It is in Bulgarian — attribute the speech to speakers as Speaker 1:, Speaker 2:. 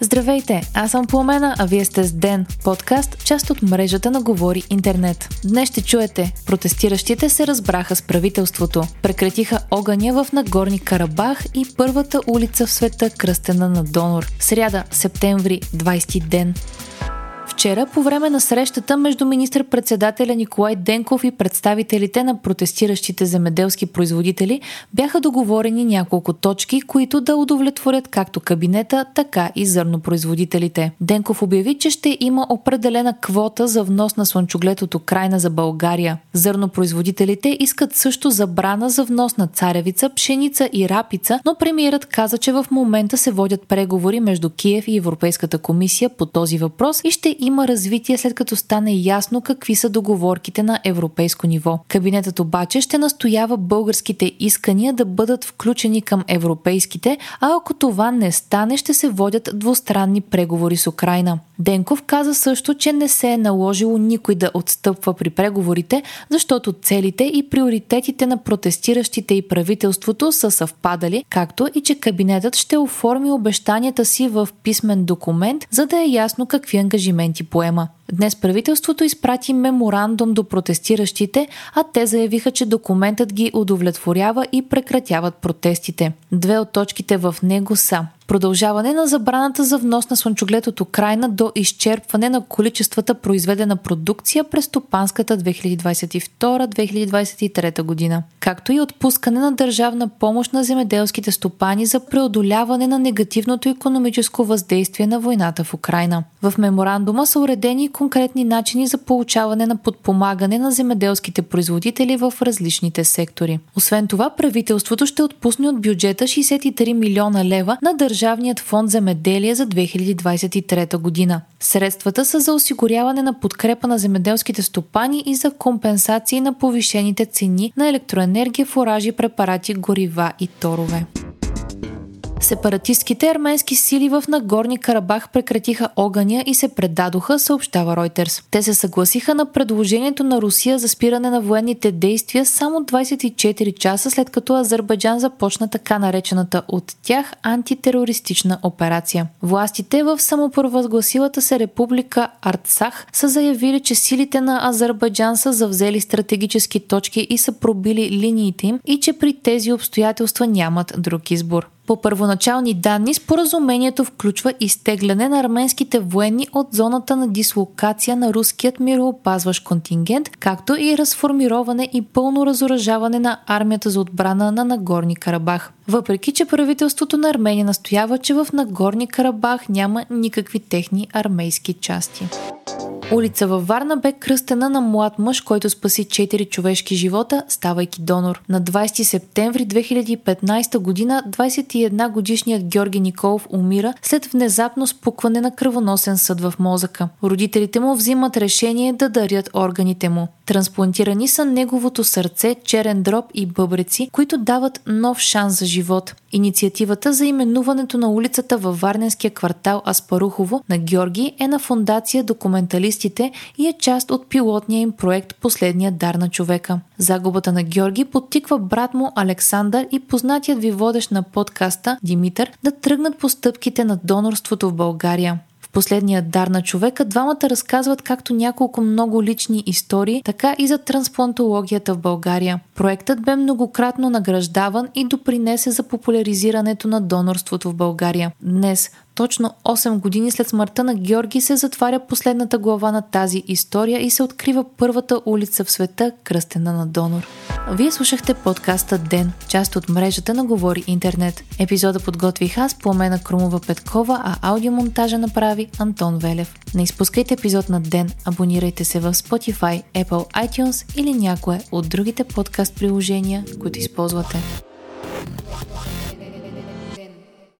Speaker 1: Здравейте, аз съм Пламена, а вие сте с Ден, подкаст, част от мрежата на Говори Интернет. Днес ще чуете, протестиращите се разбраха с правителството, прекратиха огъня в Нагорни Карабах и първата улица в света кръстена на донор. Сряда, септември, 20 ден. Вчера, по време на срещата между министр-председателя Николай Денков и представителите на протестиращите земеделски производители, бяха договорени няколко точки, които да удовлетворят както кабинета, така и зърнопроизводителите. Денков обяви, че ще има определена квота за внос на слънчоглед от Украина за България. Зърнопроизводителите искат също забрана за внос на царевица, пшеница и рапица, но премиерът каза, че в момента се водят преговори между Киев и Европейската комисия по този въпрос и ще има развитие след като стане ясно какви са договорките на европейско ниво. Кабинетът обаче ще настоява българските искания да бъдат включени към европейските, а ако това не стане, ще се водят двустранни преговори с Украина. Денков каза също, че не се е наложило никой да отстъпва при преговорите, защото целите и приоритетите на протестиращите и правителството са съвпадали, както и че кабинетът ще оформи обещанията си в писмен документ, за да е ясно какви ангажименти Tipo, poema Днес правителството изпрати меморандум до протестиращите, а те заявиха, че документът ги удовлетворява и прекратяват протестите. Две от точките в него са Продължаване на забраната за внос на слънчоглед от Украина до изчерпване на количествата произведена продукция през стопанската 2022-2023 година, както и отпускане на държавна помощ на земеделските стопани за преодоляване на негативното економическо въздействие на войната в Украина. В меморандума са уредени конкретни начини за получаване на подпомагане на земеделските производители в различните сектори. Освен това, правителството ще отпусне от бюджета 63 милиона лева на Държавният фонд за меделие за 2023 година. Средствата са за осигуряване на подкрепа на земеделските стопани и за компенсации на повишените цени на електроенергия, фуражи, препарати, горива и торове. Сепаратистските арменски сили в Нагорни Карабах прекратиха огъня и се предадоха, съобщава Ройтерс. Те се съгласиха на предложението на Русия за спиране на военните действия само 24 часа след като Азербайджан започна така наречената от тях антитерористична операция. Властите в самопровъзгласилата се република Арцах са заявили, че силите на Азербайджан са завзели стратегически точки и са пробили линиите им и че при тези обстоятелства нямат друг избор. По първоначални данни, споразумението включва изтегляне на арменските военни от зоната на дислокация на руският мироопазващ контингент, както и разформироване и пълно разоръжаване на армията за отбрана на Нагорни Карабах. Въпреки, че правителството на Армения настоява, че в Нагорни Карабах няма никакви техни армейски части. Улица във Варна бе кръстена на млад мъж, който спаси 4 човешки живота, ставайки донор. На 20 септември 2015 година 21 годишният Георги Николов умира след внезапно спукване на кръвоносен съд в мозъка. Родителите му взимат решение да дарят органите му. Трансплантирани са неговото сърце, черен дроб и бъбреци, които дават нов шанс за живот. Инициативата за именуването на улицата във Варненския квартал Аспарухово на Георги е на фундация Документалистите и е част от пилотния им проект Последния дар на човека. Загубата на Георги подтиква брат му Александър и познатият ви водещ на подкаста Димитър да тръгнат по стъпките на донорството в България последния дар на човека, двамата разказват както няколко много лични истории, така и за трансплантологията в България. Проектът бе многократно награждаван и допринесе за популяризирането на донорството в България. Днес точно 8 години след смъртта на Георги се затваря последната глава на тази история и се открива първата улица в света, кръстена на донор. Вие слушахте подкаста Ден, част от мрежата на Говори Интернет. Епизода подготвих аз, Пламена Крумова Петкова, а аудиомонтажа направи Антон Велев. Не изпускайте епизод на Ден, абонирайте се в Spotify, Apple iTunes или някое от другите подкаст приложения, които използвате.